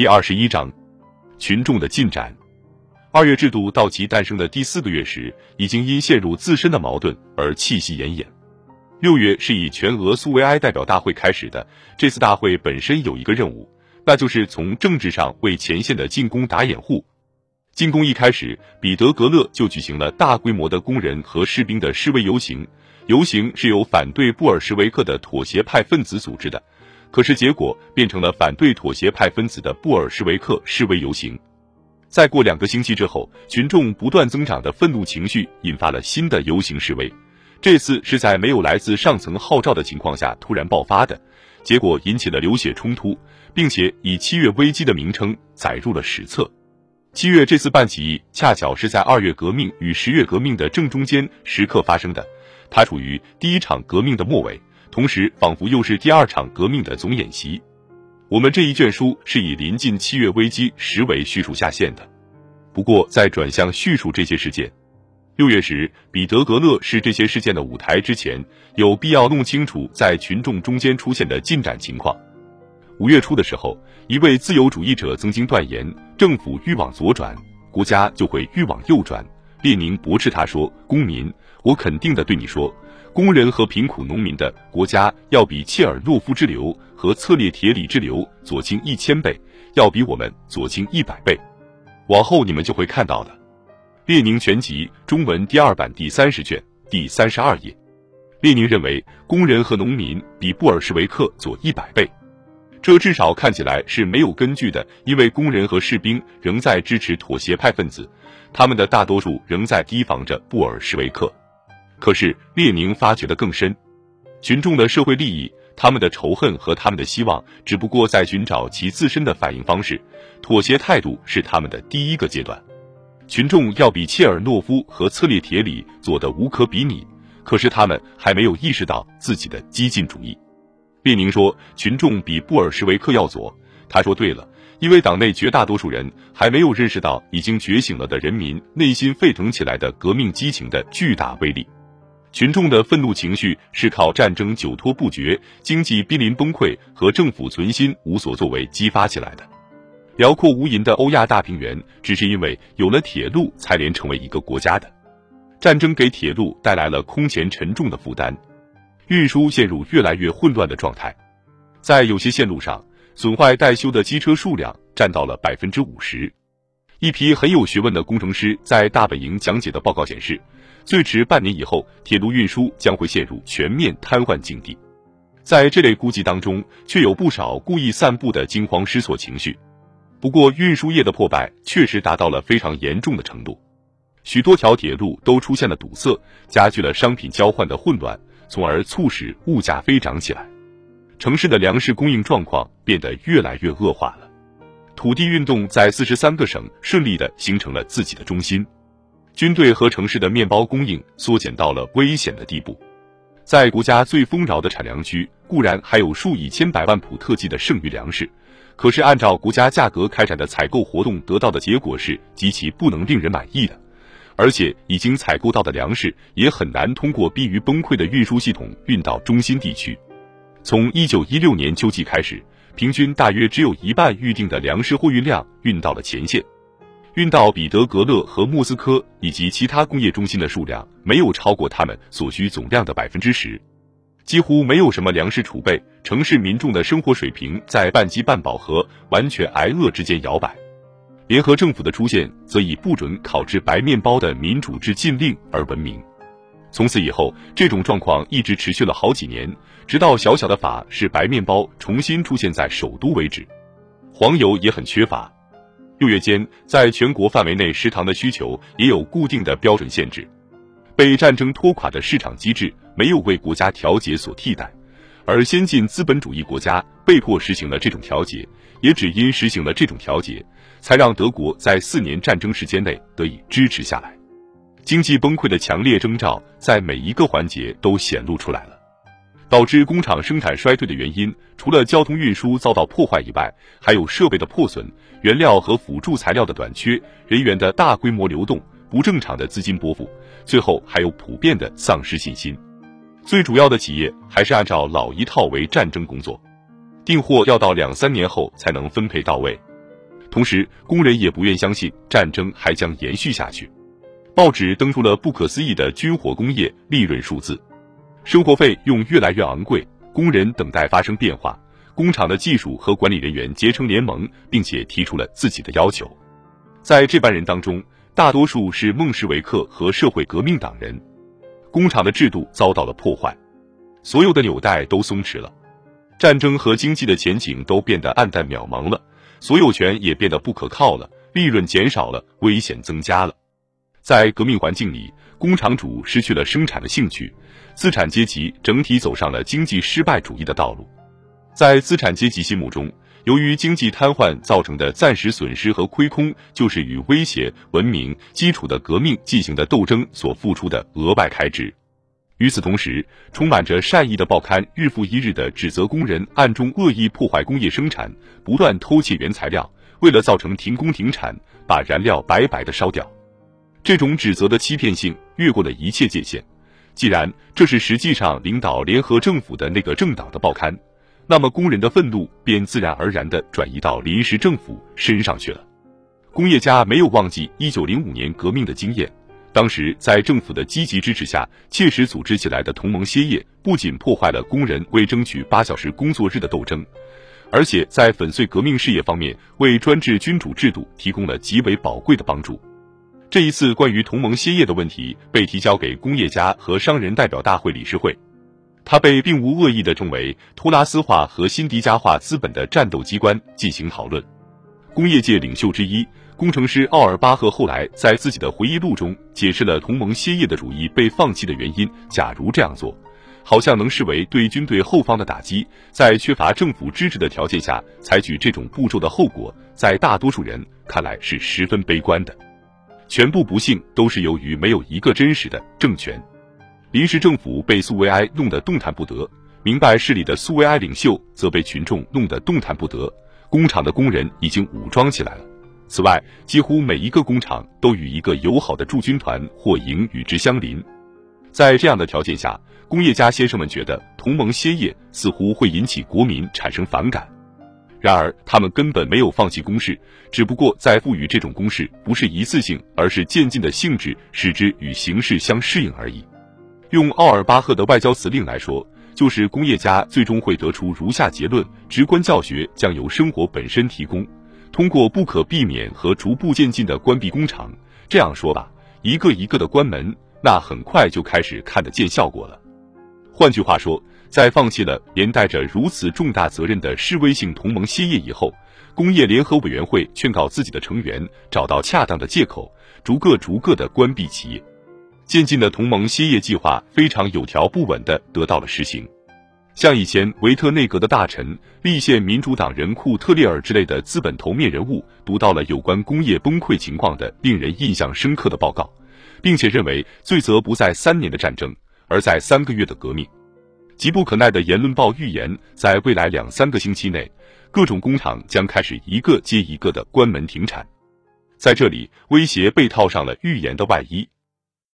第二十一章，群众的进展。二月制度到其诞生的第四个月时，已经因陷入自身的矛盾而气息奄奄。六月是以全俄苏维埃代表大会开始的，这次大会本身有一个任务，那就是从政治上为前线的进攻打掩护。进攻一开始，彼得格勒就举行了大规模的工人和士兵的示威游行，游行是由反对布尔什维克的妥协派分子组织的。可是结果变成了反对妥协派分子的布尔什维克示威游行。再过两个星期之后，群众不断增长的愤怒情绪引发了新的游行示威。这次是在没有来自上层号召的情况下突然爆发的，结果引起了流血冲突，并且以“七月危机”的名称载入了史册。七月这次办起义恰巧是在二月革命与十月革命的正中间时刻发生的，它处于第一场革命的末尾。同时，仿佛又是第二场革命的总演习。我们这一卷书是以临近七月危机时为叙述下线的。不过，在转向叙述这些事件，六月时彼得格勒是这些事件的舞台之前，有必要弄清楚在群众中间出现的进展情况。五月初的时候，一位自由主义者曾经断言，政府愈往左转，国家就会愈往右转。列宁驳斥他说：“公民，我肯定的对你说。”工人和贫苦农民的国家要比切尔诺夫之流和策列铁里之流左倾一千倍，要比我们左倾一百倍。往后你们就会看到的。列宁全集中文第二版第三十卷第三十二页。列宁认为工人和农民比布尔什维克左一百倍，这至少看起来是没有根据的，因为工人和士兵仍在支持妥协派分子，他们的大多数仍在提防着布尔什维克。可是列宁发觉的更深，群众的社会利益、他们的仇恨和他们的希望，只不过在寻找其自身的反应方式。妥协态度是他们的第一个阶段。群众要比切尔诺夫和策列铁里做的无可比拟，可是他们还没有意识到自己的激进主义。列宁说，群众比布尔什维克要左。他说对了，因为党内绝大多数人还没有认识到已经觉醒了的人民内心沸腾起来的革命激情的巨大威力。群众的愤怒情绪是靠战争久拖不决、经济濒临崩溃和政府存心无所作为激发起来的。辽阔无垠的欧亚大平原，只是因为有了铁路才连成为一个国家的。战争给铁路带来了空前沉重的负担，运输陷入越来越混乱的状态。在有些线路上，损坏待修的机车数量占到了百分之五十。一批很有学问的工程师在大本营讲解的报告显示。最迟半年以后，铁路运输将会陷入全面瘫痪境地。在这类估计当中，却有不少故意散布的惊慌失措情绪。不过，运输业的破败确实达到了非常严重的程度，许多条铁路都出现了堵塞，加剧了商品交换的混乱，从而促使物价飞涨起来。城市的粮食供应状况变得越来越恶化了。土地运动在四十三个省顺利地形成了自己的中心。军队和城市的面包供应缩减到了危险的地步，在国家最丰饶的产粮区，固然还有数以千百万普特计的剩余粮食，可是按照国家价格开展的采购活动得到的结果是极其不能令人满意的，而且已经采购到的粮食也很难通过濒于崩溃的运输系统运到中心地区。从一九一六年秋季开始，平均大约只有一半预定的粮食货运量运到了前线。运到彼得格勒和莫斯科以及其他工业中心的数量没有超过他们所需总量的百分之十，几乎没有什么粮食储备。城市民众的生活水平在半饥半饱和完全挨饿之间摇摆。联合政府的出现则以不准烤制白面包的民主制禁令而闻名。从此以后，这种状况一直持续了好几年，直到小小的法式白面包重新出现在首都为止。黄油也很缺乏。六月间，在全国范围内，食堂的需求也有固定的标准限制。被战争拖垮的市场机制没有为国家调节所替代，而先进资本主义国家被迫实行了这种调节。也只因实行了这种调节，才让德国在四年战争时间内得以支持下来。经济崩溃的强烈征兆在每一个环节都显露出来了。导致工厂生产衰退的原因，除了交通运输遭到破坏以外，还有设备的破损、原料和辅助材料的短缺、人员的大规模流动、不正常的资金拨付，最后还有普遍的丧失信心。最主要的企业还是按照老一套为战争工作，订货要到两三年后才能分配到位。同时，工人也不愿相信战争还将延续下去。报纸登出了不可思议的军火工业利润数字：生活费用越来越昂贵，工人等待发生变化，工厂的技术和管理人员结成联盟，并且提出了自己的要求。在这班人当中，大多数是孟什维克和社会革命党人。工厂的制度遭到了破坏，所有的纽带都松弛了，战争和经济的前景都变得暗淡渺茫了，所有权也变得不可靠了，利润减少了，危险增加了。在革命环境里，工厂主失去了生产的兴趣，资产阶级整体走上了经济失败主义的道路。在资产阶级心目中，由于经济瘫痪造成的暂时损失和亏空，就是与威胁文明基础的革命进行的斗争所付出的额外开支。与此同时，充满着善意的报刊日复一日的指责工人暗中恶意破坏工业生产，不断偷窃原材料，为了造成停工停产，把燃料白白的烧掉。这种指责的欺骗性越过了一切界限。既然这是实际上领导联合政府的那个政党的报刊。那么工人的愤怒便自然而然地转移到临时政府身上去了。工业家没有忘记一九零五年革命的经验，当时在政府的积极支持下，切实组织起来的同盟歇业，不仅破坏了工人为争取八小时工作日的斗争，而且在粉碎革命事业方面，为专制君主制度提供了极为宝贵的帮助。这一次关于同盟歇业的问题被提交给工业家和商人代表大会理事会。他被并无恶意的称为托拉斯化和辛迪加化资本的战斗机关进行讨论。工业界领袖之一、工程师奥尔巴赫后来在自己的回忆录中解释了同盟歇业的主意被放弃的原因。假如这样做，好像能视为对军队后方的打击。在缺乏政府支持的条件下采取这种步骤的后果，在大多数人看来是十分悲观的。全部不幸都是由于没有一个真实的政权。临时政府被苏维埃弄得动弹不得，明白事理的苏维埃领袖则被群众弄得动弹不得。工厂的工人已经武装起来了。此外，几乎每一个工厂都与一个友好的驻军团或营与之相邻。在这样的条件下，工业家先生们觉得同盟歇业似乎会引起国民产生反感。然而，他们根本没有放弃攻势，只不过在赋予这种攻势不是一次性，而是渐进的性质，使之与形势相适应而已。用奥尔巴赫的外交辞令来说，就是工业家最终会得出如下结论：直观教学将由生活本身提供，通过不可避免和逐步渐进的关闭工厂。这样说吧，一个一个的关门，那很快就开始看得见效果了。换句话说，在放弃了连带着如此重大责任的示威性同盟歇业以后，工业联合委员会劝告自己的成员找到恰当的借口，逐个逐个的关闭企业。渐进的同盟歇业计划非常有条不紊的得到了实行，像以前维特内阁的大臣、立宪民主党人库特列尔之类的资本头面人物，读到了有关工业崩溃情况的令人印象深刻的报告，并且认为罪责不在三年的战争，而在三个月的革命。急不可耐的言论报预言，在未来两三个星期内，各种工厂将开始一个接一个的关门停产。在这里，威胁被套上了预言的外衣。